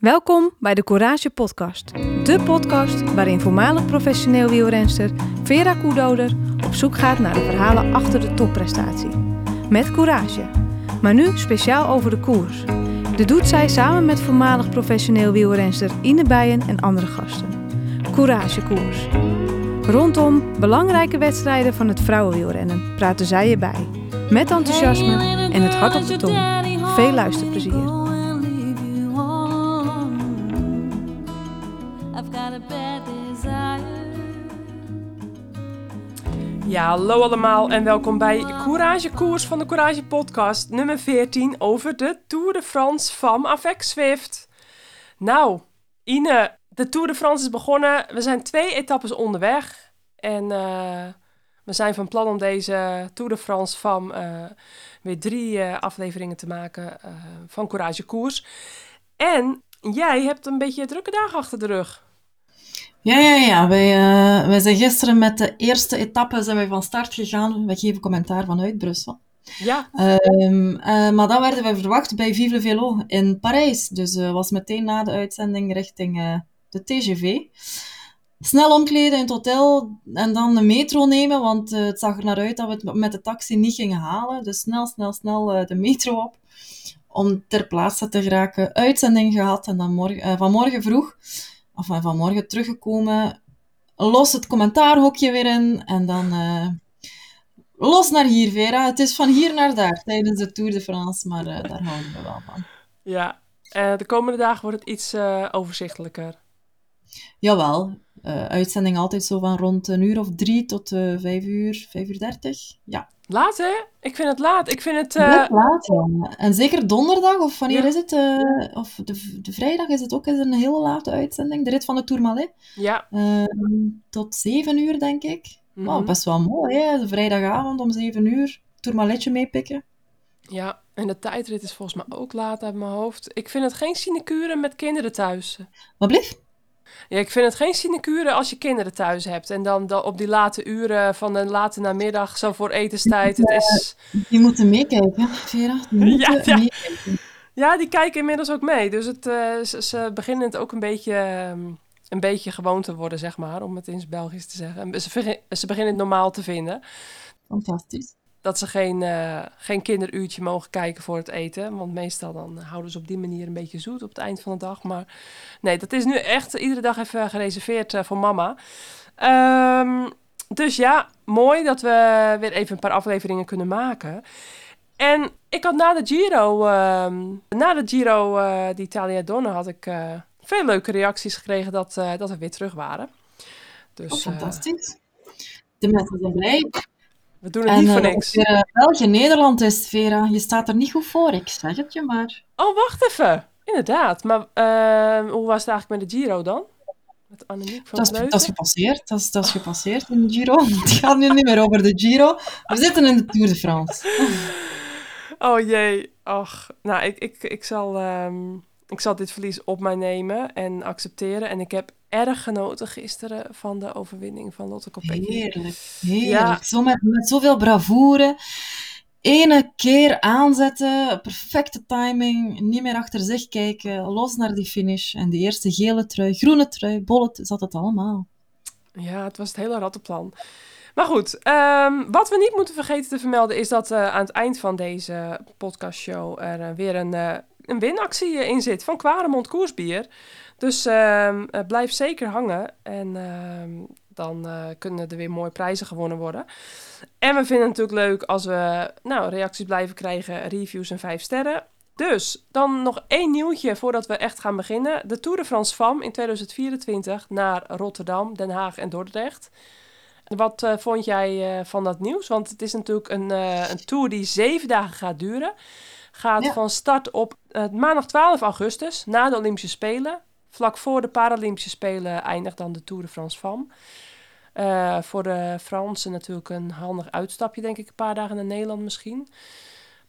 Welkom bij de Courage Podcast. De podcast waarin voormalig professioneel wielrenster Vera Koedoder op zoek gaat naar de verhalen achter de topprestatie. Met courage. Maar nu speciaal over de koers. Dit doet zij samen met voormalig professioneel wielrenster Ine Bijen en andere gasten. Courage Koers. Rondom belangrijke wedstrijden van het vrouwenwielrennen praten zij erbij. Met enthousiasme en het hart op de tong. Veel luisterplezier. Ja, hallo allemaal en welkom bij Courage Koers van de Courage Podcast, nummer 14 over de Tour de France van Avec Swift. Nou, Ine, de Tour de France is begonnen. We zijn twee etappes onderweg en uh, we zijn van plan om deze Tour de France van uh, weer drie uh, afleveringen te maken van Courage Koers. En jij hebt een beetje drukke dagen achter de rug. Ja, ja, ja. Wij, uh, wij zijn gisteren met de eerste etappe zijn wij van start gegaan. Wij geven commentaar vanuit Brussel. Ja. Um, uh, maar dan werden wij verwacht bij Vive le Velo in Parijs. Dus uh, was meteen na de uitzending richting de TGV. Snel omkleden in het hotel en dan de metro nemen, want het zag er naar uit dat we het met de taxi niet gingen halen. Dus snel, snel, snel de metro op om ter plaatse te geraken. Uitzending gehad en dan morgen, vanmorgen vroeg of vanmorgen teruggekomen, los het commentaarhokje weer in en dan uh, los naar hier, Vera. Het is van hier naar daar tijdens de Tour de France, maar uh, daar houden we wel van. Ja, uh, de komende dagen wordt het iets overzichtelijker. Jawel, uitzending altijd zo van rond een uur of drie tot vijf uur, vijf uur dertig. Ja. Laat, hè? Ik vind het laat. Ik vind het... Uh... laat, ja. En zeker donderdag, of wanneer ja. is het? Uh, of de, de vrijdag is het ook is een hele late uitzending. De rit van de Tourmalet. Ja. Uh, tot zeven uur, denk ik. Mm -hmm. best wel mooi, hè? De vrijdagavond om zeven uur. Tourmaletje meepikken. Ja, en de tijdrit is volgens mij ook laat uit mijn hoofd. Ik vind het geen sinecure met kinderen thuis. Wat blijft? Ja, ik vind het geen sinecure als je kinderen thuis hebt. En dan, dan op die late uren van de late namiddag, zo voor etenstijd. Het is... Die moeten meekijken, Vera. Die ja, ja. meekijken. Ja, die kijken inmiddels ook mee. Dus het, uh, ze, ze, beginnen het ook een beetje, um, een beetje gewoon te worden, zeg maar. Om het in Belgisch te zeggen. Ze, ze beginnen het normaal te vinden. Fantastisch dat ze geen, uh, geen kinderuurtje mogen kijken voor het eten. Want meestal dan houden ze op die manier een beetje zoet op het eind van de dag. Maar nee, dat is nu echt iedere dag even gereserveerd uh, voor mama. Um, dus ja, mooi dat we weer even een paar afleveringen kunnen maken. En ik had na de Giro, uh, na de Giro uh, d'Italia Donne, had ik veel leuke reacties gekregen dat, dat we weer terug waren. Dus, oh, fantastisch. De mensen zijn blij. We doen het en, niet voor niks. Uh, België-Nederland is, Vera. Je staat er niet goed voor, ik zeg het je maar. Oh, wacht even. Inderdaad. Maar uh, hoe was het eigenlijk met de Giro dan? Met Annemiek van dat, is, dat is gepasseerd. Dat is, dat is gepasseerd in de Giro. Het gaat nu niet meer over de Giro. We zitten in de Tour de France. Oh jee. Ach. Nou, ik, ik, ik, zal, um, ik zal dit verlies op mij nemen en accepteren. En ik heb erg genoten gisteren van de overwinning van Lotte Kopecky. Heerlijk, heerlijk. Ja. Zo met, met zoveel bravoure. Ene keer aanzetten, perfecte timing, niet meer achter zich kijken, los naar die finish. En die eerste gele trui, groene trui, bollet, zat het allemaal. Ja, het was het hele rattenplan. Maar goed, um, wat we niet moeten vergeten te vermelden is dat uh, aan het eind van deze podcastshow er uh, weer een, uh, een winactie in zit van Quaremont Koersbier. Dus uh, blijf zeker hangen en uh, dan uh, kunnen er weer mooie prijzen gewonnen worden. En we vinden het natuurlijk leuk als we nou, reacties blijven krijgen, reviews en vijf sterren. Dus dan nog één nieuwtje voordat we echt gaan beginnen. De Tour de France FAM in 2024 naar Rotterdam, Den Haag en Dordrecht. Wat vond jij van dat nieuws? Want het is natuurlijk een, een tour die zeven dagen gaat duren. Gaat ja. van start op maandag 12 augustus, na de Olympische Spelen. Vlak voor de Paralympische Spelen eindigt dan de Tour de France FAM. Uh, voor de Fransen natuurlijk een handig uitstapje, denk ik. Een paar dagen naar Nederland misschien.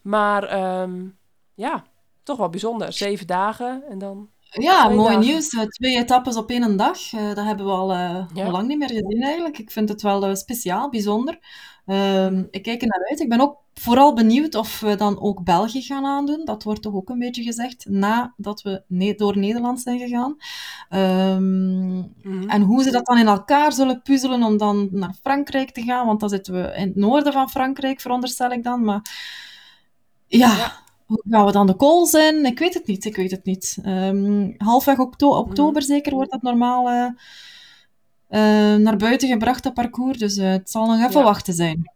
Maar um, ja, toch wel bijzonder. Zeven dagen en dan... Ja, mooi dagen. nieuws. Eh, Twee etappes op één dag. Eh, dat hebben we al eh, lang niet meer gezien eigenlijk. Ik vind het wel speciaal, bijzonder. Ehm, Mhm. ik kijk er naar uit. Ik ben ook vooral benieuwd of we dan ook België gaan aandoen. Dat wordt toch ook een beetje gezegd, nadat we ne- door Nederland zijn gegaan. Ehm, Mhm. en hoe ze dat dan in elkaar zullen puzzelen om dan naar Frankrijk te gaan, want dan zitten we in het noorden van Frankrijk, veronderstel ik dan. Maar ja, Ja. Hoe gaan we dan de kools in? Ik weet het niet, ik weet het niet. Ehm, halfweg okto- oktober zeker wordt dat normaal eh, eh, naar buiten gebracht, dat parcours. Dus eh, het zal nog even Ja. wachten zijn.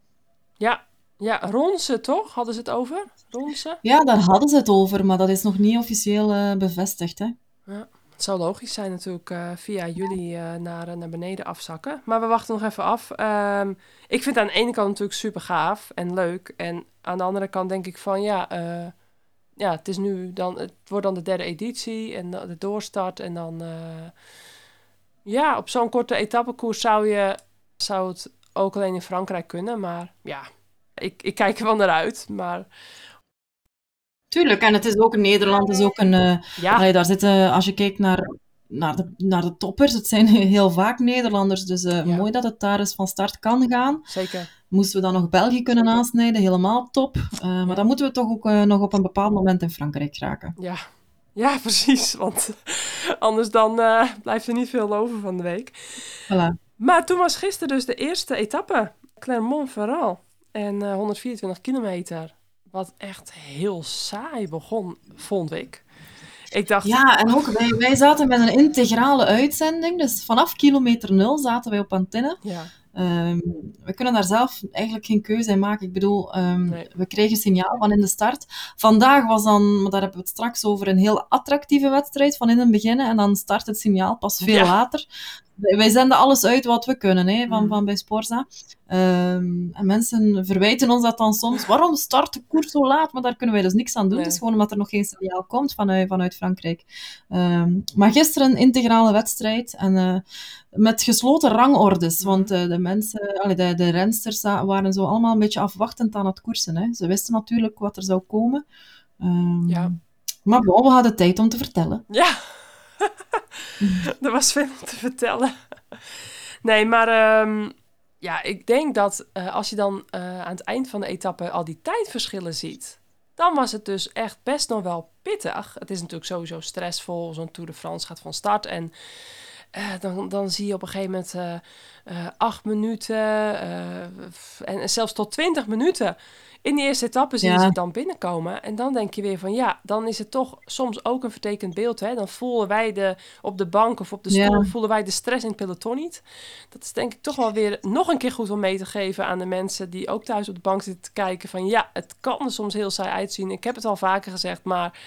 Ja, ja, Ronse toch? Hadden ze het over? Ronse? Ja, daar hadden ze het over, maar dat is nog niet officieel bevestigd. Hè? Het zou logisch zijn natuurlijk via jullie naar, naar beneden afzakken. Maar we wachten nog even af. Ehm, ik vind het aan de ene kant natuurlijk super gaaf en leuk. En aan de andere kant denk ik van ja, ja het is nu dan, het wordt dan de derde editie en de doorstart. En dan eh, ja, op zo'n korte etappekoers zou je zou het ook alleen in Frankrijk kunnen. Maar ja, ik, ik kijk er wel naar uit. Maar Tuurlijk, en het is ook Nederland, is ook een... eh, ja, Allee, daar zitten, als je kijkt naar, naar, de, naar de toppers, het zijn heel vaak Nederlanders. Dus eh, Ja. mooi dat het daar eens van start kan gaan. zeker. Moesten we dan nog België kunnen aansnijden, helemaal top. Eh, maar dan moeten we toch ook eh, nog op een bepaald moment in Frankrijk raken. Ja, ja precies. Want anders dan eh, blijft er niet veel over van de week. Voilà. Maar toen was gisteren dus de eerste etappe. Clermont-Ferrand. En eh, 124 kilometer. Wat echt heel saai begon, vond ik. Ik dacht, Ja, en ook wij, wij zaten met een integrale uitzending. Dus vanaf kilometer nul zaten wij op antenne. ja, Ehm, we kunnen daar zelf eigenlijk geen keuze in maken. Ik bedoel, ehm, Nee. we kregen signaal van in de start. Vandaag was dan, maar daar hebben we het straks over, een heel attractieve wedstrijd van in het begin. En dan start het signaal pas veel Ja. later. Wij, zenden alles uit wat we kunnen hè, van, Mhm. van bij Sporza. Ehm, en mensen verwijten ons dat dan soms. Waarom start de koers zo laat? Maar daar kunnen wij dus niks aan doen. Nee. Het is gewoon omdat er nog geen signaal komt vanuit, vanuit Frankrijk. Ehm, maar gisteren een integrale wedstrijd. En eh, met gesloten rangordes. Mhm. Want eh, de mensen, allee, de, de rensters waren zo allemaal een beetje afwachtend aan het koersen. Hè. Ze wisten natuurlijk wat er zou komen. Ehm, Ja. Maar we hadden tijd om te vertellen. ja. er was veel te vertellen. Nee, maar ehm, ja, ik denk dat eh, als je dan eh, aan het eind van de etappe al die tijdverschillen ziet, dan was het dus echt best nog wel pittig. Het is natuurlijk sowieso stressvol, zo'n Tour de France gaat van start en dan, dan zie je op een gegeven moment eh, eh, acht minuten eh, en, zelfs tot twintig minuten. In die eerste etappe zie je Ja. ze dan binnenkomen. En dan denk je weer van ja, dan is het toch soms ook een vertekend beeld. Hè? Dan voelen wij de, op de bank of op de stoel, Ja. voelen wij de stress in het peloton niet. Dat is denk ik toch wel weer nog een keer goed om mee te geven aan de mensen die ook thuis op de bank zitten te kijken. Van ja, het kan er soms heel saai uitzien. Ik heb het al vaker gezegd, maar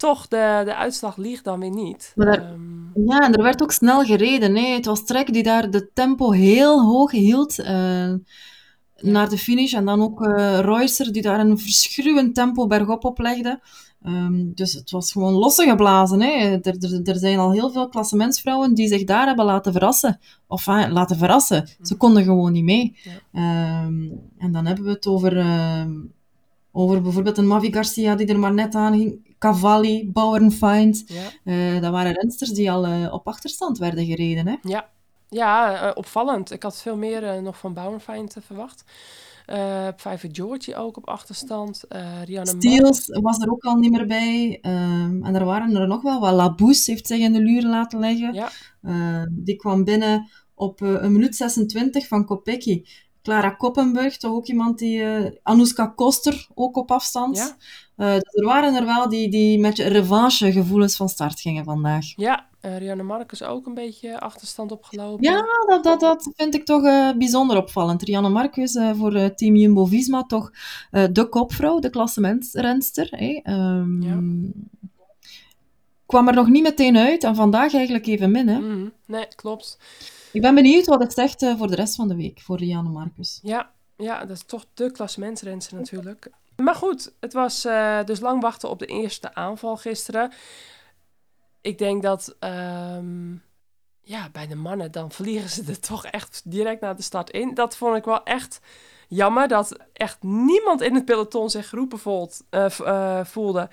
toch, de, de uitslag liegt dan weer niet. Maar daar- Ehm, Ja, en er werd ook snel gereden. Hè. Het was Trek die daar de tempo heel hoog hield eh, naar de finish. En dan ook eh Reusser die daar een verschruwend tempo bergop oplegde. Ehm, dus het was gewoon losse geblazen. Hè. Er, er, er zijn al heel veel klassementsvrouwen die zich daar hebben laten verrassen. Of ah, laten verrassen. Ze konden gewoon niet mee. Ja. Ehm, en dan hebben we het over, over bijvoorbeeld een Mavi Garcia die er maar net aan ging. Cavalli, Bauernfeind. ja. Eh, dat waren rensters die al eh, op achterstand werden gereden. Hè? Ja, ja eh, opvallend. Ik had veel meer nog van Bauernfeind verwacht. Eh Vijver Georgie ook op achterstand. Mar- Steels was er ook al niet meer bij. Ehm, en er waren er nog wel wat. Labousse heeft zich in de luren laten leggen. Ja, Eh, die kwam binnen op een minuut 26 van Kopecky. Clara Koppenburg, toch ook iemand die... Anouska Koster, ook op afstand. Ja. Eh, dus er waren er wel die, die met revanche gevoelens van start gingen vandaag. ja. eh, Rianne Marcus ook een beetje achterstand opgelopen. Ja, dat, dat, dat vind ik toch eh, bijzonder opvallend. Rianne Marcus voor team Jumbo-Visma toch de kopvrouw, de klassementsrenster. Hè. Ehm, Ja. Kwam er nog niet meteen uit en vandaag eigenlijk even min. Hè. Mhm. Nee, klopt. Ik ben benieuwd wat het zegt voor de rest van de week, voor Rianne Marcus. Ja, ja, dat is toch de klassementsrenster natuurlijk. Maar goed, het was eh, dus lang wachten op de eerste aanval gisteren. Ik denk dat ehm, ja, bij de mannen dan vliegen ze er toch echt direct na de start in. Dat vond ik wel echt jammer, dat echt niemand in het peloton zich geroepen voelt, eh, eh, voelde.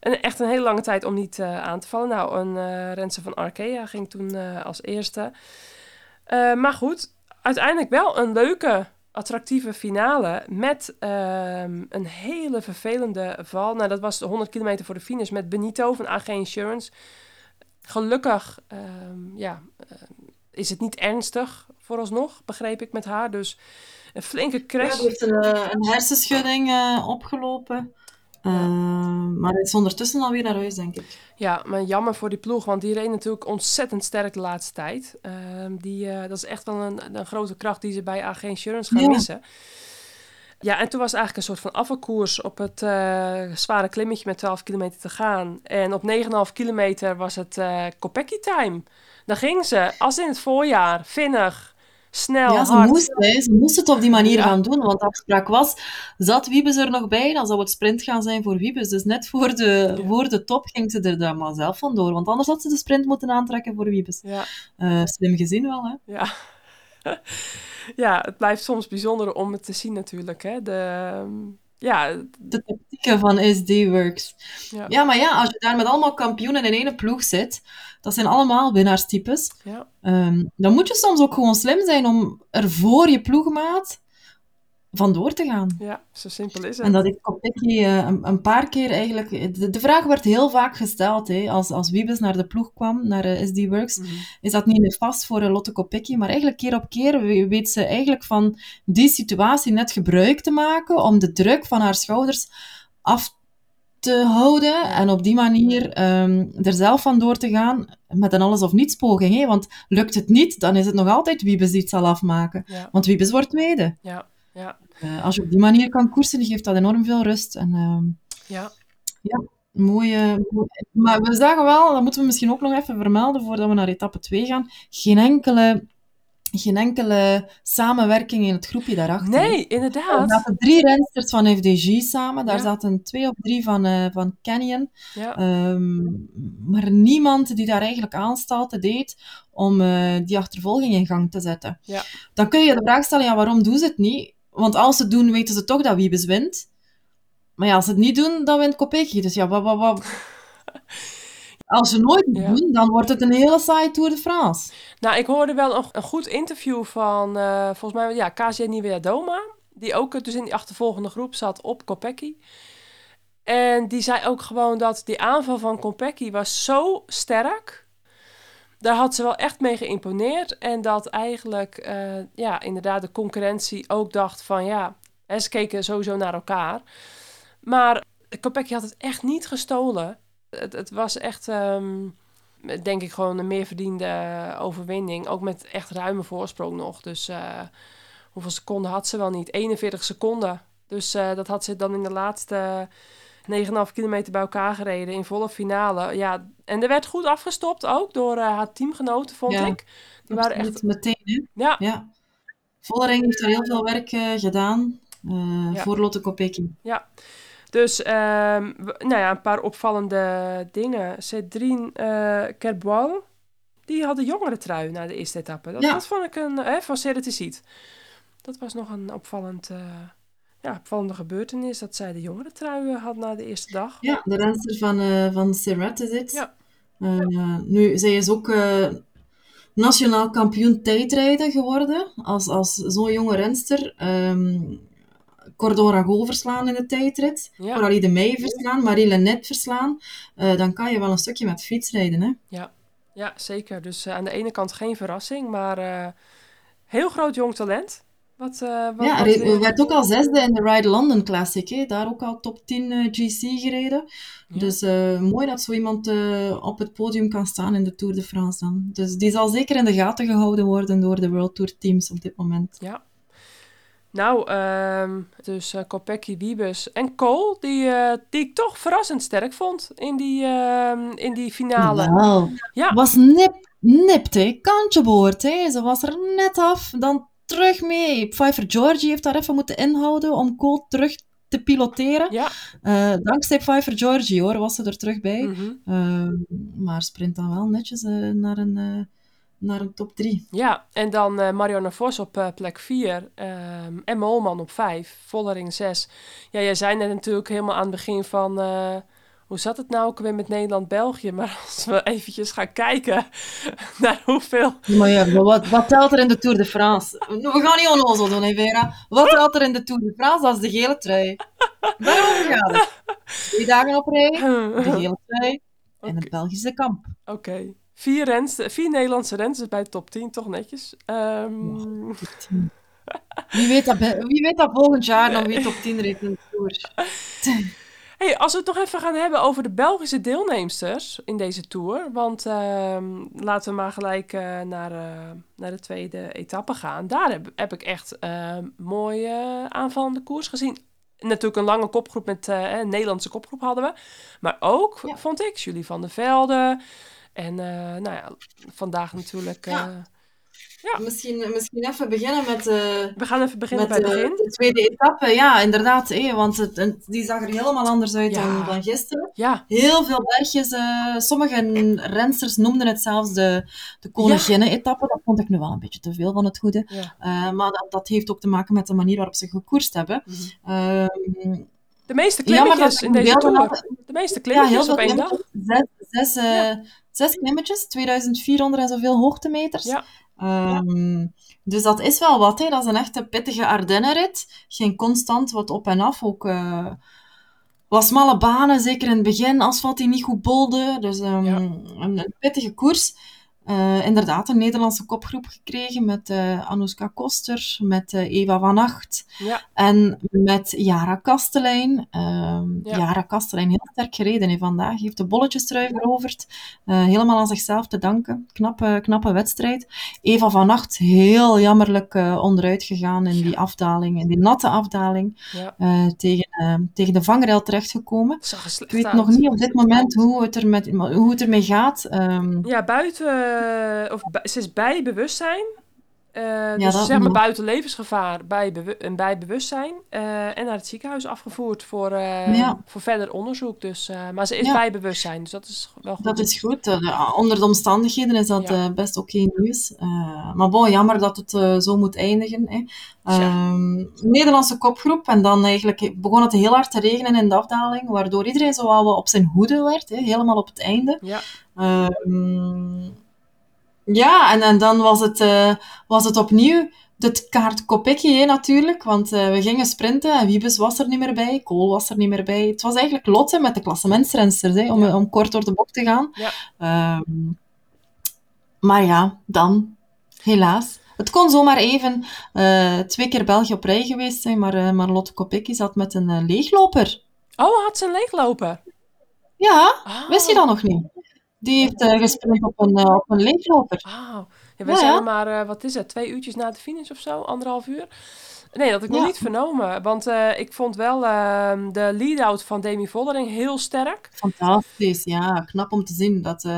En echt een hele lange tijd om niet aan te vallen. Nou, een renster van Arkea ging toen als eerste. maar goed, uiteindelijk wel een leuke, attractieve finale. Met ehm, een hele vervelende val. Nou, dat was de 100 kilometer voor de finish met Benito van AG Insurance. Gelukkig um, ja, is het niet ernstig vooralsnog, begreep ik met haar. Dus een flinke crash. Ja, heeft een, een hersenschudding opgelopen. Uh, maar hij is ondertussen alweer naar huis, denk ik. Ja, maar jammer voor die ploeg, want die reed natuurlijk ontzettend sterk de laatste tijd. Uh, die, uh, dat is echt wel een, een, grote kracht die ze bij AG Insurance gaan ja. missen. Ja, en toen was eigenlijk een soort van afvalkoers op het uh, zware klimmetje met 12 kilometer te gaan. En op 9,5 kilometer was het uh, Kopecky time. Dan ging ze, als in het voorjaar, vinnig, snel, ja, ze hard. Moest, hè. Ze moest het op die manier ja. gaan doen, want de afspraak was, zat Wiebes er nog bij, dan zou het sprint gaan zijn voor Wiebes. Dus net voor de, ja. voor de top ging ze er dan maar zelf vandoor, want anders had ze de sprint moeten aantrekken voor Wiebes. Ja. Uh, slim gezien wel, hè? Ja. ja, het blijft soms bijzonder om het te zien natuurlijk, hè. De... Ja. De tactieken van SD-Works. Ja. ja, maar ja, als je daar met allemaal kampioenen in één ploeg zit, dat zijn allemaal winnaarstypes, ja. um, dan moet je soms ook gewoon slim zijn om er voor je ploegmaat vandoor te gaan. Ja, zo simpel is het. En dat ik Kopecky uh, een, een, paar keer eigenlijk... De, de, vraag werd heel vaak gesteld, hè, als, als Wiebes naar de ploeg kwam, naar uh, SD Works, Mhm. mm -hmm. is dat niet vast voor uh, Lotte Kopecky, maar eigenlijk keer op keer weet ze eigenlijk van die situatie net gebruik te maken om de druk van haar schouders af te houden en op die manier um, er zelf vandoor te gaan met een alles of niets poging. Hè? Want lukt het niet, dan is het nog altijd Wiebes die het zal afmaken. Ja. Want Wiebes wordt tweede. Ja, ja. Uh, als je op die manier kan koersen, geeft dat enorm veel rust. En, uh, ja. ja, mooie, mooie, Maar we zagen wel, dat moeten we misschien ook nog even vermelden voordat we naar etappe 2 gaan, geen enkele geen enkele samenwerking in het groepje daarachter. Nee, inderdaad. Er zaten drie rensters van FDG samen. Daar Ja. zaten twee of drie van, uh, van Canyon. Ja. Um, maar niemand die daar eigenlijk aanstalten deed om uh, die achtervolging in gang te zetten. Ja. Dan kun je de vraag stellen, ja, waarom doen ze het niet? Want als ze het doen, weten ze toch dat Wiebes wint. Maar ja, als ze het niet doen, dan wint Kopecky. Dus ja, wat, wat, wat... Als ze nooit Ja. doen, dan wordt het een hele saaie Tour de France. Nou, ik hoorde wel een, een goed interview van, eh, volgens mij, ja, KZ Nieuwea Doma. Die ook dus in die achtervolgende groep zat op Kopecky. En die zei ook gewoon dat die aanval van Kopecky was zo sterk. Daar had ze wel echt mee geïmponeerd. En dat eigenlijk, eh, ja, inderdaad de concurrentie ook dacht van, ja, ze keken sowieso naar elkaar. Maar Kopecky had het echt niet gestolen. Het, het was echt... ehm, denk ik gewoon een meer verdiende overwinning. Ook met echt ruime voorsprong nog. Dus uh, hoeveel seconden had ze wel niet? 41 seconden. Dus uh, dat had ze dan in de laatste 9,5 kilometer bij elkaar gereden in volle finale. Ja, en er werd goed afgestopt ook door uh, haar teamgenoten, vond Ja, ik. Die waren echt... Meteen, hè? Ja, Ja. Vollering heeft er heel veel werk eh, gedaan eh, Ja. voor Lotte Kopecky. Ja, dus ehm, nou ja, een paar opvallende dingen. Cedrine uh, Kerbois, die had de jongere trui na de eerste etappe. Dat, Ja. dat vond ik een, hè, van Ceratizid. Dat was nog een opvallend, eh, ja, opvallende gebeurtenis, dat zij de jongere trui eh, had na de eerste dag. Ja, de renster van, eh van Serrat is het. Ja. Eh, nu, zij is ook eh, nationaal kampioen tijdrijden geworden. Als, als zo'n jonge renster. Ehm Cordon Rago verslaan in de tijdrit. Ja. Coralie de Meij verslaan. Marie Lennet verslaan. Eh, dan kan je wel een stukje met fietsrijden, hè. Ja, zeker. Dus aan de ene kant geen verrassing, maar heel groot jong talent. Wat, eh, wat, Ja, wat weer- werd ook al zesde in de Ride London Classic. Hè. Daar ook al top 10 eh, GC gereden. Ja. Dus eh, mooi dat zo iemand eh, op het podium kan staan in de Tour de France dan. Dus die zal zeker in de gaten gehouden worden door de World Tour teams op dit moment. Ja. Nou, ehm, dus eh Kopecky, Wiebes en Cole, die, eh, die ik toch verrassend sterk vond in die, ehm, in die finale. Ja. was nip, nipt, hè. Kantje boord, hè. Ze was er net af, dan terug mee. Pfeiffer Georgie heeft daar even moeten inhouden om Cole terug te piloteren. Ja. Eh, dankzij Pfeiffer Georgie, hoor, was ze er terug bij. Mhm. Eh, maar sprint dan wel netjes eh, naar, een, naar een top 3. Ja, en dan eh Marianne Vos op plek 4 en Molman op 5, Vollering 6. Ja, jij zei net natuurlijk helemaal aan het begin van... hoe zat het nou ook weer met Nederland-België? Maar als we eventjes gaan kijken naar hoeveel... Maar ja, wat, wat telt er in de Tour de France? We gaan niet onnozel doen, hè, Vera. Wat telt er in de Tour de France? Dat is de gele trui. Daarover gaat het. Twee dagen op rij, de gele trui en het Belgische kamp. Oké. Vier, rens, vier Nederlandse renners bij de top 10, toch netjes. Ehm, Wie weet dat, wie weet dat volgend jaar nog weer top 10 rijdt in de Tour. Hey, als we het nog even gaan hebben over de Belgische deelnemsters in deze Tour. Want ehm, laten we maar gelijk eh, naar, eh, naar de tweede etappe gaan. Daar heb, heb ik echt uh, mooie aanvallende koers gezien. Natuurlijk een lange kopgroep met eh, een Nederlandse kopgroep hadden we. Maar ook, vond ik, Julie van der Velde. En nou ja, vandaag natuurlijk... Ja. Ja. Misschien, misschien even beginnen met, uh, We gaan even beginnen met, bij het begin. de tweede etappe. Ja, inderdaad. Hé, want het, die zag er helemaal anders uit dan, dan gisteren. Ja. Heel veel bergjes. Uh, sommige rensters noemden het zelfs de, de koninginnen-etappe. Dat vond ik nu wel een beetje te veel van het goede. Maar dat, dat heeft ook te maken met de manier waarop ze gekoerst hebben. Mm -hmm. de meeste klimmetjes in deze tour. De meeste klimmetjes op één dag. Zes, zes, zes klimmetjes, 2400 en zoveel hoogtemeters. Ja. Um, dus dat is wel wat, hè. dat is een echte pittige Ardennenrit. Geen constant wat op en af, ook uh, wat smalle banen, zeker in het begin, asfalt die niet goed bolde. Dus um, ja. een, een, pittige koers. Uh, inderdaad, een Nederlandse kopgroep gekregen met uh, Anouska Koster, met uh, Eva van Acht ja. en met Jara Kastelein. ja. Jara Kastelein heel sterk gereden he, vandaag, heeft de bolletjestrui veroverd. helemaal aan zichzelf te danken. Knappe, knappe wedstrijd. Eva van Acht heel jammerlijk onderuit gegaan in die afdaling, in die natte afdaling. tegen, tegen de vangrail terechtgekomen. Ik weet nog niet op dit moment hoe het, er met, hoe het ermee gaat. Um, ja, buiten of ze is bij bewustzijn. Uh, Ja, dus zeg maar buiten levensgevaar bij, en bij bewustzijn. eh, en naar het ziekenhuis afgevoerd voor, eh, Ja. voor verder onderzoek. Dus, eh, maar ze is Ja. bij bewustzijn, dus dat is wel goed. Dat is goed. Eh, onder de omstandigheden is dat eh, best oké nieuws. Eh, maar bon, jammer dat het eh, zo moet eindigen. Hè. Ehm, Nederlandse kopgroep. En dan eigenlijk begon het heel hard te regenen in de afdaling, waardoor iedereen zo wel op zijn hoede werd, hè, helemaal op het einde. Ja, Ehm, ja, en, en dan was het, eh, was het opnieuw het kaart Kopecky natuurlijk, want eh, we gingen sprinten en Wiebes was er niet meer bij, Kool was er niet meer bij. Het was eigenlijk Lotte met de klassementsrensters, hè, om, Ja. om kort door de bocht te gaan. Ja. Ehm, maar ja, dan, helaas. Het kon zomaar even eh, twee keer België op rij geweest zijn, maar, maar Lotte Kopecky zat met een leegloper. Oh, had ze een leegloper? Ja, Oh. wist je dat nog niet? Die heeft eh, gesprint op een, eh, op een leegloper. Wauw. Ja, we Ja, zijn ja. er maar, eh, wat is het, twee uurtjes na de finish of zo? Anderhalf uur? Nee, dat had ik nog niet vernomen. Want ik vond wel ehm, de lead-out van Demi Vollering heel sterk. Fantastisch, ja. Knap om te zien dat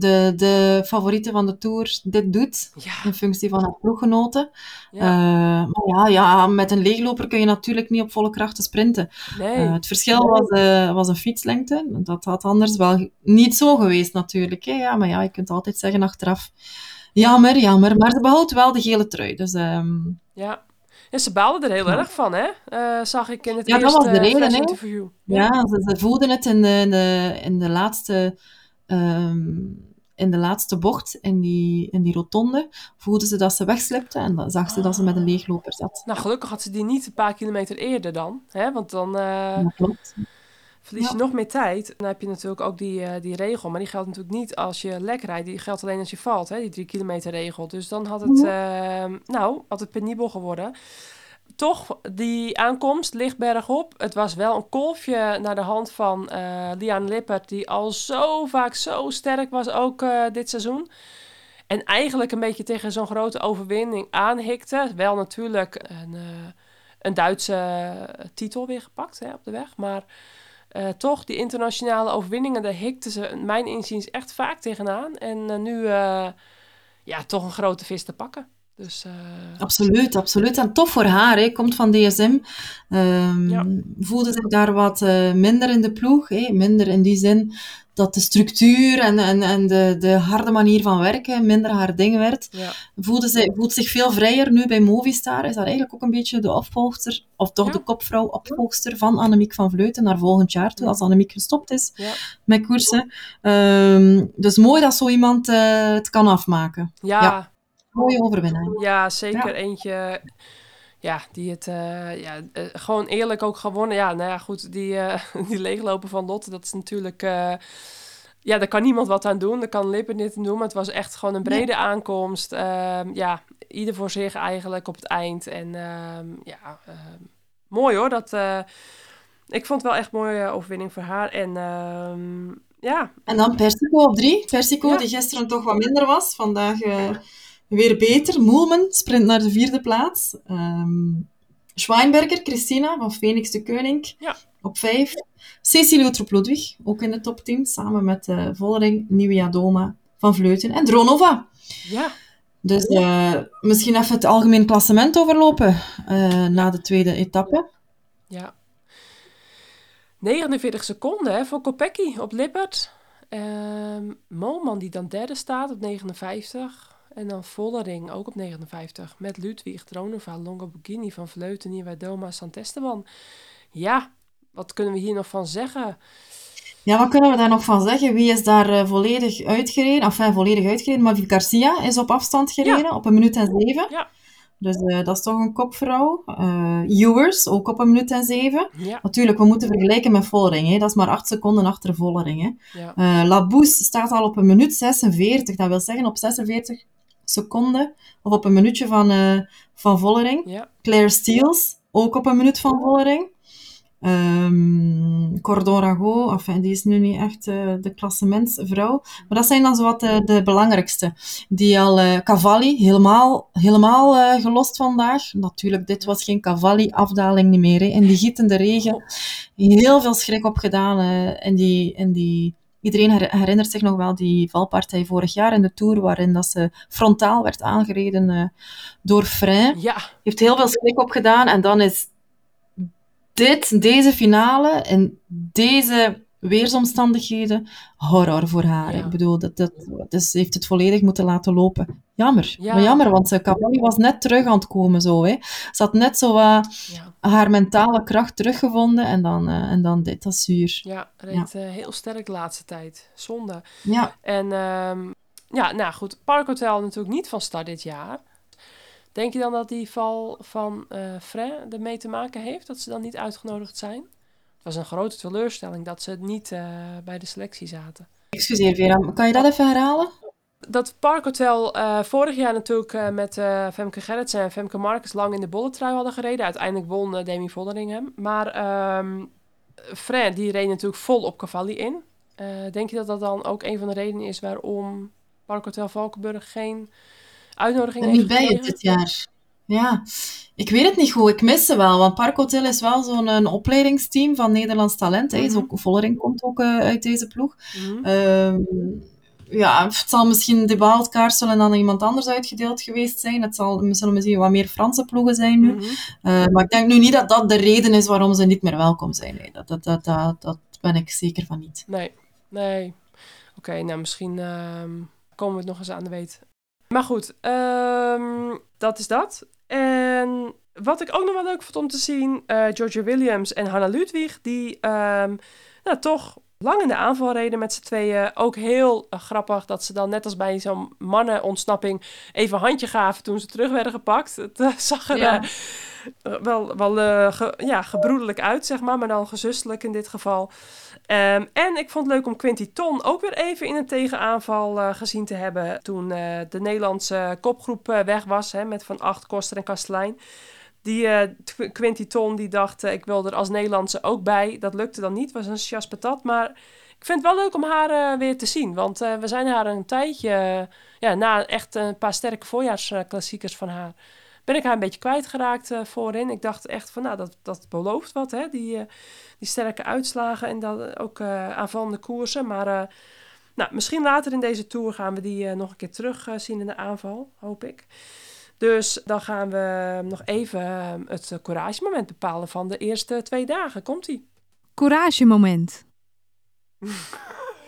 de, de favoriete van de Tour dit doet. Ja, In functie van haar ploeggenoten. ja. Eh, maar ja, ja, met een leegloper kun je natuurlijk niet op volle krachten sprinten. nee. Eh, het verschil was, eh, was een fietslengte. Dat had anders wel niet zo geweest natuurlijk. Hè. Ja, maar ja, je kunt altijd zeggen achteraf... Jammer, jammer. Maar ze behoudt wel de gele trui. Dus ehm, Ja. ja, ze baalde er heel Ja. erg van, hè? Zag ik in het Ja, dat eerste was de reden, interview. Ja, ze, ze voelden het in de, in de, in de laatste... ehm, in de laatste bocht, in die, in die rotonde, voelden ze dat ze wegslipte en dan zag ze dat ze met een leegloper zat. Nou, gelukkig had ze die niet een paar kilometer eerder dan. Hè? Want dan eh, verlies je Ja. nog meer tijd. Dan heb je natuurlijk ook die, eh, die regel. Maar die geldt natuurlijk niet als je lek rijdt. Die geldt alleen als je valt, hè? die drie kilometer regel. Dus dan had het, Mhm. eh, nou, had het penibel geworden. Toch, die aankomst ligt bergop. Het was wel een kolfje naar de hand van eh Lian Lippert... die al zo vaak zo sterk was, ook eh, dit seizoen. En eigenlijk een beetje tegen zo'n grote overwinning aanhikte. Wel natuurlijk een, eh, een Duitse titel weer gepakt hè, op de weg. Maar toch, die internationale overwinningen, daar hikten ze, mijn inziens, echt vaak tegenaan. En nu, ja, toch een grote vis te pakken. Dus, uh... Absoluut, absoluut. En tof voor haar. Hè. Komt van DSM. Um, ja. Voelde zich daar wat uh, minder in de ploeg. Hè. Minder in die zin dat de structuur en, en, en de, de harde manier van werken minder haar ding werd. Ja. Voelde ze, voelt zich veel vrijer nu bij Movistar. Is dat eigenlijk ook een beetje de opvolgster, of toch Ja. de kopvrouw opvolgster van Annemiek van Vleuten naar volgend jaar toe, als Annemiek gestopt is Ja. met koersen. Ehm, dus mooi dat zo iemand eh, het kan afmaken. Ja. Mooie overwinning. zeker Ja. eentje. Ja, die het eh, ja, eh, gewoon eerlijk ook gewonnen. Ja, nou ja, goed, die, eh, die leeglopen van Lotte, dat is natuurlijk. ja, daar kan niemand wat aan doen. Daar kan Lippen niet aan doen. Maar het was echt gewoon een brede aankomst. Ehm, ja, ieder voor zich eigenlijk op het eind. En ehm, ja, ehm, mooi hoor. Dat, ik vond het wel echt een mooie overwinning voor haar. En ja, En dan Persico op drie. Persico, Ja. die gisteren toch wat minder was. Vandaag weer beter. Moelman sprint naar de vierde plaats. Ehm Schweinberger, Christina van Phoenix de Koning Ja. op vijf. Cecilie Uttrup-Ludwig, ook in de top 10, samen met eh Vollering, Nieuwia Doma van Vleuten en Dronova. ja, Dus eh, misschien even het algemeen klassement overlopen eh, na de tweede etappe. Ja. 49 seconden hè, voor Kopecky op Lippert. Moman die dan derde staat op 59. En dan Vollering ook op 59. Met Ludwig, Dronova, Longoborghini van Vleuten, Nieuwe Doma, Santesteban. Ja, wat kunnen we hier nog van zeggen? Ja, wat kunnen we daar nog van zeggen? Wie is daar eh, volledig uitgereden? Enfin, volledig uitgereden. Mavi Garcia is op afstand gereden, op een minuut en zeven. Ja. Dus eh, dat is toch een kopvrouw. Eh Ewers, ook op een minuut en zeven. Ja, Natuurlijk, we moeten vergelijken met Vollering. Hè. Dat is maar acht seconden achter Vollering. Hè. ja, Labousse staat al op een minuut 46. Dat wil zeggen op 46 seconden. Of op een minuutje van, eh, van Vollering. ja, Claire Steels, ook op een minuut van Vollering. Ehm Cordon Rago, enfin, die is nu niet echt eh, de klassementsvrouw. Maar dat zijn dan zowat de, de belangrijkste. Die al eh, Cavalli, helemaal, helemaal eh, gelost vandaag. Natuurlijk, dit was geen Cavalli-afdaling niet meer. Hè. In die gietende regen. Heel veel schrik opgedaan. eh in die, in die... Iedereen her- herinnert zich nog wel die valpartij vorig jaar in de Tour, waarin dat ze frontaal werd aangereden eh, door Frein ja, heeft heel veel schrik opgedaan. En dan is dit, deze finale en deze weersomstandigheden horror voor haar. Ja. Ik bedoel, dat, dat, dus ze heeft het volledig moeten laten lopen. Jammer. Ja. Maar jammer, want uh, Cavalli was net terug aan het komen zo. Hè. Ze had net zo ja. haar mentale kracht teruggevonden en dan, eh, en dan dit, dat is zuur. Ja, reed eh, heel sterk de laatste tijd. Zonde. Ja, En ehm, ja, nou goed, Parkhotel natuurlijk niet van start dit jaar. Denk je dan dat die val van eh Fray ermee te maken heeft? Dat ze dan niet uitgenodigd zijn? Het was een grote teleurstelling dat ze niet eh, bij de selectie zaten. excuseer Vera, kan je dat even herhalen? Dat Parkhotel eh vorig jaar natuurlijk eh, met Femke Gerritsen en Femke Marcus lang in de bolletrui hadden gereden. Uiteindelijk won Demi Vollering hem. Maar Fray, die reed natuurlijk vol op Cavalli in. Denk je dat dat dan ook een van de redenen is waarom Parkhotel Valkenburg geen uitnodiging heeft bij het dit jaar. Ja, ik weet het niet goed. Ik mis ze wel, want Parkhotel is wel zo'n opleidingsteam van Nederlands talent. Mhm. ook, Vollering komt ook eh, uit deze ploeg. Mhm. Ehm, ja, het zal misschien de wildcard zullen aan iemand anders uitgedeeld geweest zijn. Het zal, zullen misschien wat meer Franse ploegen zijn nu. Mhm. Eh, maar ik denk nu niet dat dat de reden is waarom ze niet meer welkom zijn. Nee, dat, dat, dat, dat, dat ben ik zeker van niet. Nee, nee. Oké, nou misschien ehm, komen we het nog eens aan de weet. Maar goed, ehm, dat is dat. En wat ik ook nog wel leuk vond om te zien, eh Georgia Williams en Hannah Ludwig, die ehm, nou, toch lang in de aanval reden met z'n tweeën. Ook heel eh, grappig dat ze dan net als bij zo'n mannenontsnapping even een handje gaven toen ze terug werden gepakt. Het eh, zag er Ja. eh, wel, wel ge- ja, gebroedelijk uit, zeg maar, maar dan gezustelijk in dit geval. Ehm, en ik vond het leuk om Quinty Ton ook weer even in een tegenaanval gezien te hebben. Toen de Nederlandse kopgroep weg was hè, met Van Acht, Koster en Kastelein. Die Tw- Quinty Ton die dacht, eh, ik wil er als Nederlandse ook bij. Dat lukte dan niet, was een chas patat. Maar ik vind het wel leuk om haar eh, weer te zien. Want we zijn haar een tijdje, ja, na echt een paar sterke voorjaarsklassiekers van haar, ben ik haar een beetje kwijtgeraakt voorin. Ik dacht echt van, nou, dat, dat belooft wat, hè, die, die sterke uitslagen en dat, ook aanvallende koersen. Maar nou, misschien later in deze Tour gaan we die nog een keer terug zien in de aanval, hoop ik. Dus dan gaan we nog even ehm, het couragemoment bepalen van de eerste twee dagen. Komt-ie? Couragemoment.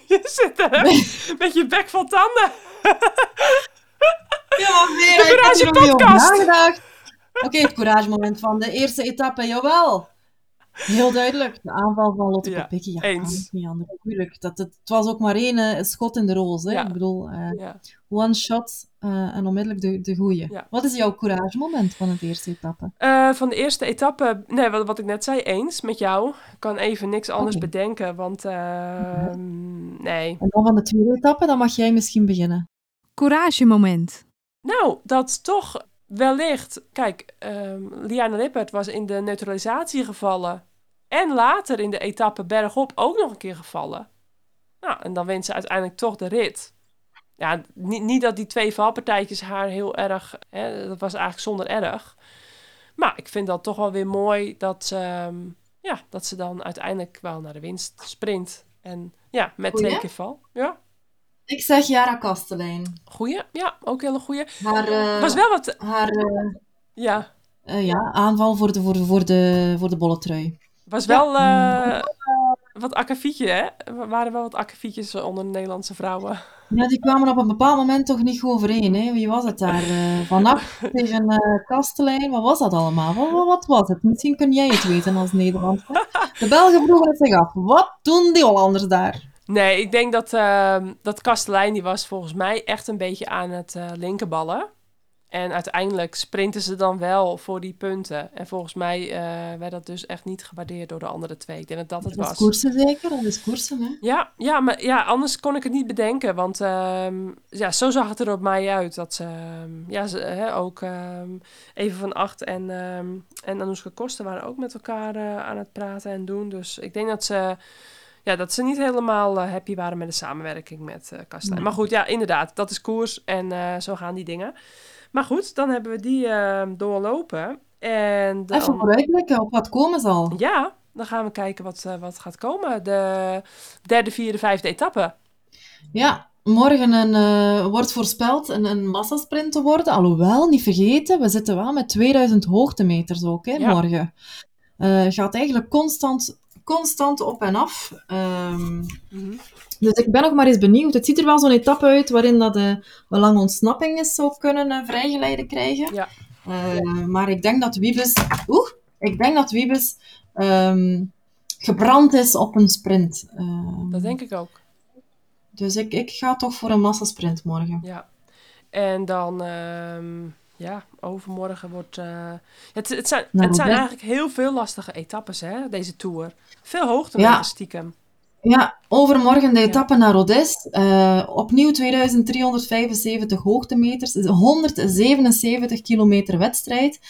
Je zit er met je bek vol tanden. Ja, nee, De Courage Podcast. Oké, het couragemoment van de eerste etappe, jawel. Heel duidelijk, de aanval van Lotte Ja, Kopecky. Ja, eens. niet anders. Natuurlijk, dat, het, het was ook maar één eh, schot in de roos. Hè? Ja. Ik bedoel, eh, Ja. one shot eh, en onmiddellijk de, de goeie. Ja. Wat is jouw couragemoment van het eerste etappe? Eh, van de eerste etappe, nee, wat, wat ik net zei, eens met jou. Ik kan even niks anders bedenken, want ehm, nee. En dan van de tweede etappe, dan mag jij misschien beginnen. Couragemoment. Nou, dat toch wellicht... Kijk, ehm Liana Lippert was in de neutralisatie gevallen. En later in de etappe bergop ook nog een keer gevallen. Nou, en dan wint ze uiteindelijk toch de rit. Ja, niet, niet dat die twee valpartijtjes haar heel erg... Hè, dat was eigenlijk zonder erg. Maar ik vind dat toch wel weer mooi dat ze, ehm, ja, dat ze dan uiteindelijk wel naar de winst sprint. En ja, met Goeie? twee keer val. Ja, Ik zeg Jara Kastelein. goeie. Ja, ook hele goeie. Haar, eh, was wel wat... haar eh, Ja, eh, ja, aanval voor de, voor, de- voor, de, voor de bolle trui. was wel wat akkefietje, hè? Er waren wel wat akkefietjes onder de Nederlandse vrouwen. Ja, die kwamen op een bepaald moment toch niet goed overeen. Hè? Wie was het daar? Vannacht tegen Kastelein. Wat was dat allemaal? Wat, wat, wat was het? Misschien kun jij het weten als Nederlander. De Belgen vroegen het zich af. Wat doen die Hollanders daar? Nee, ik denk dat, ehm dat Kastelein, die was volgens mij echt een beetje aan het eh, linkerballen. En uiteindelijk sprinten ze dan wel voor die punten. En volgens mij eh, werd dat dus echt niet gewaardeerd door de andere twee. Ik denk dat dat het Dat is was. koersen zeker? Dat is koersen, hè? Ja, ja, maar ja, anders kon ik het niet bedenken. Want ehm, ja, zo zag het er op mij uit. Dat ze, ehm, ja, ze, hè, ook Even van Acht en, en Anoushka Koster waren ook met elkaar eh, aan het praten en doen. Dus ik denk dat ze, ja, dat ze niet helemaal eh, happy waren met de samenwerking met. Nee. Maar goed, ja, inderdaad, dat is koers en eh, zo gaan die dingen. Maar goed, dan hebben we die ehm, doorlopen. En dan... Even vooruitblikken op wat komen zal. Ja, dan gaan we kijken wat, wat gaat komen. De derde, vierde, vijfde etappe. Ja, morgen een, wordt voorspeld een, een massasprint te worden. Alhoewel, niet vergeten, we zitten wel met 2000 hoogtemeters ook, hè, Ja. morgen. Gaat eigenlijk constant, constant op en af. Ehm, Mhm. dus ik ben nog maar eens benieuwd. Het ziet er wel zo'n etappe uit waarin dat eh een lange ontsnapping is zou kunnen eh, vrijgeleide krijgen. Ja. Eh, maar ik denk dat Wiebes... Oeh, ik denk dat Wiebes ehm, gebrand is op een sprint. Ehm, Dat denk ik ook. Dus ik, ik ga toch voor een massasprint morgen. Ja. En dan, ja, overmorgen wordt. eh, het, het zijn, Nou, het zijn eigenlijk heel veel lastige etappes, hè, deze tour. Veel hoogtemeters Ja. stiekem. Ja, overmorgen de etappe naar Rodez. Eh, opnieuw 2375 hoogtemeters, 177 kilometer wedstrijd.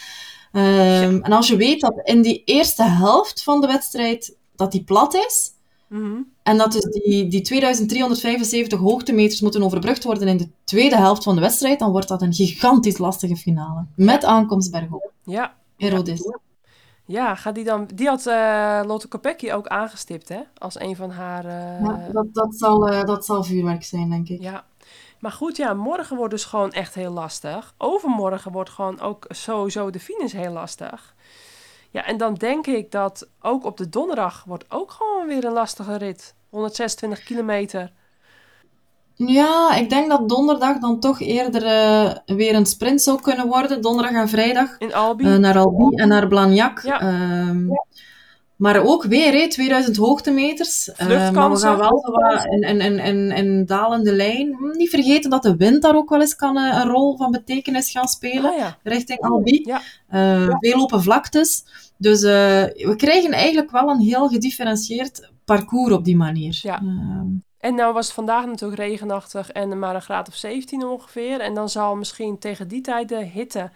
Ehm, En als je weet dat in die eerste helft van de wedstrijd dat die plat is, Mhm. en dat dus die, die 2375 hoogtemeters moeten overbrugd worden in de tweede helft van de wedstrijd, dan wordt dat een gigantisch lastige finale. Met aankomst bergop Ja. in Rodez. Ja, gaat die dan. Die had eh Lotte Kopecky ook aangestipt, hè? Als een van haar. eh, Ja, dat, dat, zal, eh, dat zal vuurwerk zijn, denk ik. Ja. Maar goed, ja, morgen wordt dus gewoon echt heel lastig. Overmorgen wordt gewoon ook sowieso de finish heel lastig. Ja, en dan denk ik dat ook op de donderdag wordt ook gewoon weer een lastige rit. 126 kilometer. Ja, ik denk dat donderdag dan toch eerder eh, weer een sprint zou kunnen worden. Donderdag en vrijdag. In Albi. eh, naar Albi en naar Blagnac. Ja. Ehm, Maar ook weer, hè, 2000 hoogtemeters. Eh, maar we gaan wel wat in dalende lijn. Hm, Niet vergeten dat de wind daar ook wel eens kan eh, een rol van betekenis gaan spelen. ah, ja. Richting Albi. Ja. Eh, veel open vlaktes. Dus we krijgen eigenlijk wel een heel gedifferentieerd parcours op die manier. Ja. Ehm, En nou was het vandaag natuurlijk regenachtig en maar een graad of 17 ongeveer. En dan zal misschien tegen die tijd de hitte,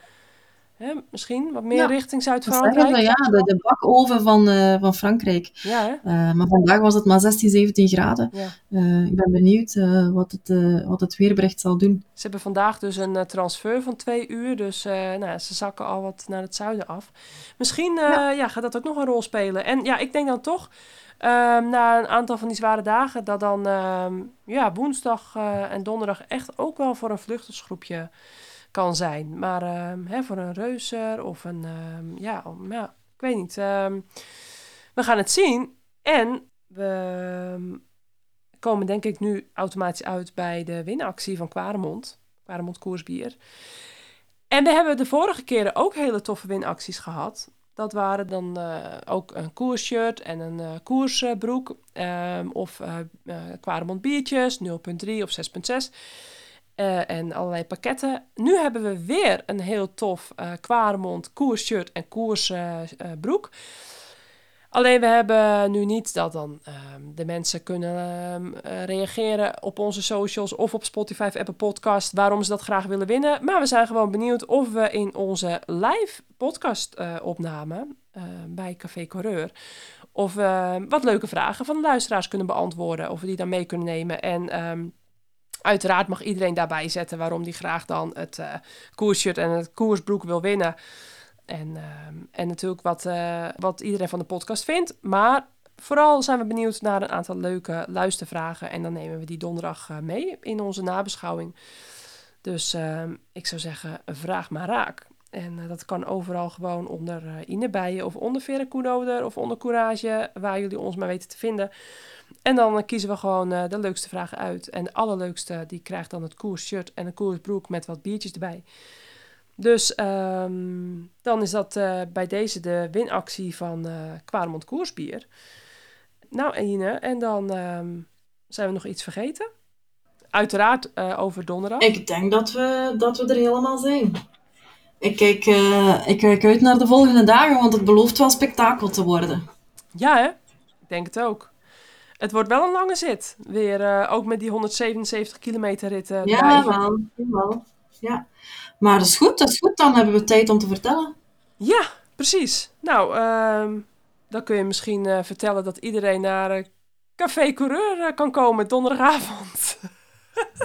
hè, misschien wat meer Ja, richting Zuid-Frankrijk. ze, ja, de, de bakoven van, eh, van Frankrijk. Ja, hè? Eh, maar vandaag was het maar 16, 17 graden. Ja. Eh, ik ben benieuwd wat, het, wat het weerbericht zal doen. Ze hebben vandaag dus een transfer van twee uur. Dus nou, ja, ze zakken al wat naar het zuiden af. Misschien ja. gaat dat ook nog een rol spelen. En ja, ik denk dan toch, ehm, na een aantal van die zware dagen, dat dan ehm, ja, woensdag en donderdag echt ook wel voor een vluchtersgroepje kan zijn. Maar ehm, hè, voor een reuser of een, ehm, ja, ja, ik weet niet. ehm, we gaan het zien. En we komen denk ik nu automatisch uit bij de winactie van Quaremont. Quaremont Koersbier. En we hebben de vorige keren ook hele toffe winacties gehad. Dat waren dan eh, ook een koersshirt en een eh, koersbroek. of Quaremont biertjes, 0.3 of 6.6. eh, en allerlei pakketten. Nu hebben we weer een heel tof eh Quaremont koersshirt en koersbroek. Alleen we hebben nu niet dat dan ehm, de mensen kunnen ehm, eh, reageren op onze socials of op Spotify Apple Podcast waarom ze dat graag willen winnen. Maar we zijn gewoon benieuwd of we in onze live podcast eh, opname eh, bij Café Coureur of wat leuke vragen van de luisteraars kunnen beantwoorden. Of we die dan mee kunnen nemen. En ehm, uiteraard mag iedereen daarbij zetten waarom die graag dan het eh koersshirt en het koersbroek wil winnen. En, ehm, en natuurlijk wat, eh, wat iedereen van de podcast vindt. Maar vooral zijn we benieuwd naar een aantal leuke luistervragen. En dan nemen we die donderdag eh, mee in onze nabeschouwing. Dus ehm, ik zou zeggen, vraag maar raak. En eh, dat kan overal gewoon onder eh Inebijen of onder Vera Koenoder of onder Courage, waar jullie ons maar weten te vinden. En dan eh, kiezen we gewoon de leukste vragen uit. En de allerleukste, die krijgt dan het koersshirt en een koersbroek met wat biertjes erbij. Dus ehm, dan is dat bij deze de winactie van Quaremont Koersbier. Nou, Ine, en dan ehm, zijn we nog iets vergeten. Uiteraard over donderdag. Ik denk dat we, dat we er helemaal zijn. Ik kijk, eh, ik kijk uit naar de volgende dagen, want het belooft wel spektakel te worden. Ja, hè? Ik denk het ook. Het wordt wel een lange zit. Weer eh, ook met die 177 kilometer ritten. Ja, wel. Ja. Maar dat is goed, dat is goed. Dan hebben we tijd om te vertellen. Ja, precies. Nou, ehm, dan kun je misschien eh, vertellen dat iedereen naar eh, Café Coureur eh, kan komen donderdagavond.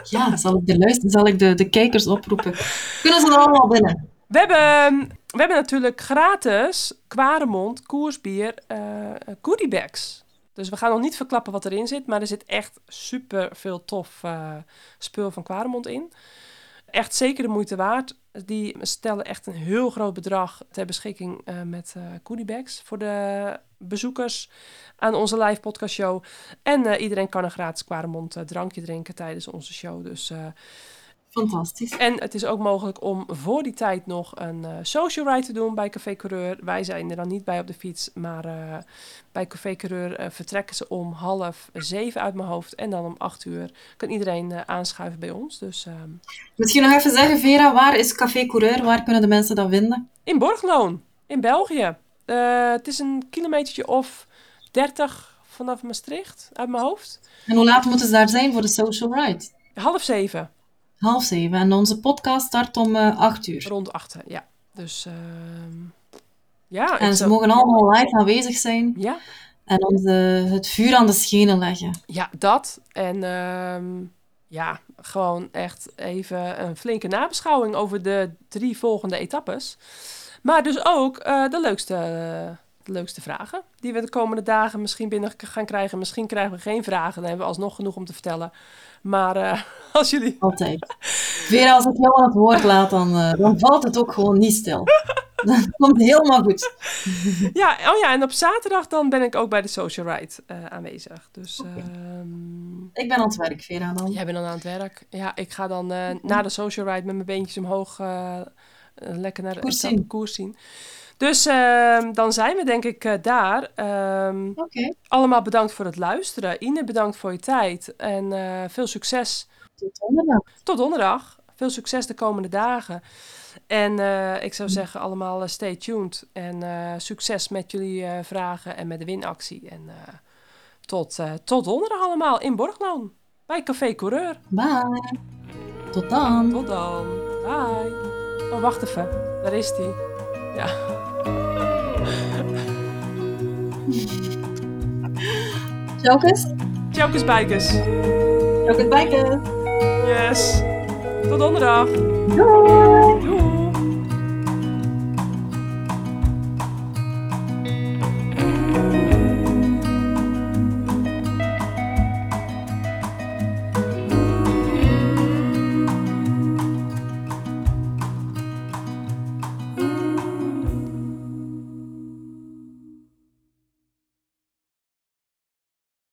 Ja, zal ik de, luister, zal ik de, de kijkers oproepen. Kunnen ze er allemaal binnen? We hebben, we hebben natuurlijk gratis Quaremont koersbier eh goodiebags. Dus we gaan nog niet verklappen wat erin zit, maar er zit echt super veel tof eh, spul van Quaremont in. Echt zeker de moeite waard. Die stellen echt een heel groot bedrag ter beschikking eh, met goodiebags voor de bezoekers aan onze live podcastshow. En eh, iedereen kan een gratis Quaremont eh, drankje drinken tijdens onze show. Dus Fantastisch. en het is ook mogelijk om voor die tijd nog een eh, social ride te doen bij Café Coureur. Wij zijn er dan niet bij op de fiets, maar eh, bij Café Coureur eh, vertrekken ze om half zeven uit mijn hoofd. En dan om acht uur kan iedereen aanschuiven bij ons. Dus ehm, Misschien nog even zeggen, Vera, waar is Café Coureur? Waar kunnen de mensen dat vinden? in Borgloon, in België. Het is een kilometertje of 30 vanaf Maastricht, uit mijn hoofd. En hoe laat moeten ze daar zijn voor de social ride? Half zeven, Half zeven. En onze podcast start om eh, acht uur. rond achter, ja. Dus ehm, ja, En ze mogen allemaal live aanwezig zijn ja, en ons eh, het vuur aan de schenen leggen. Ja, dat. En ehm, ja, gewoon echt even een flinke nabeschouwing over de drie volgende etappes. Maar dus ook eh, de, leukste, de leukste vragen die we de komende dagen misschien binnen gaan krijgen. Misschien krijgen we geen vragen, dan hebben we alsnog genoeg om te vertellen. Maar eh, als jullie... Altijd. Vera, als ik jou aan het woord laat, dan, eh, dan valt het ook gewoon niet stil. Dat komt helemaal goed. Ja, oh ja, en op zaterdag dan ben ik ook bij de Social Ride eh, aanwezig. Dus ehm, Ik ben aan het werk, Vera, dan. Jij bent dan aan het werk. Ja, ik ga dan na de social ride met mijn beentjes omhoog lekker naar de Koers zien. Dus ehm, dan zijn we denk ik eh, daar. Oké, allemaal bedankt voor het luisteren. Ine, bedankt voor je tijd. En eh, veel succes tot donderdag. tot donderdag. Veel succes de komende dagen. En eh, ik zou zeggen allemaal stay tuned. En succes met jullie vragen en met de winactie. En tot, tot donderdag allemaal in Borgloon. Bij Café Coureur. Bye. Tot dan. Tot dan. Bye. Oh, wacht even. Daar is die. Ja. Tjaukes. Tjaukes bijkes. Tjaukes bijkes. Yes. Tot donderdag. Doei.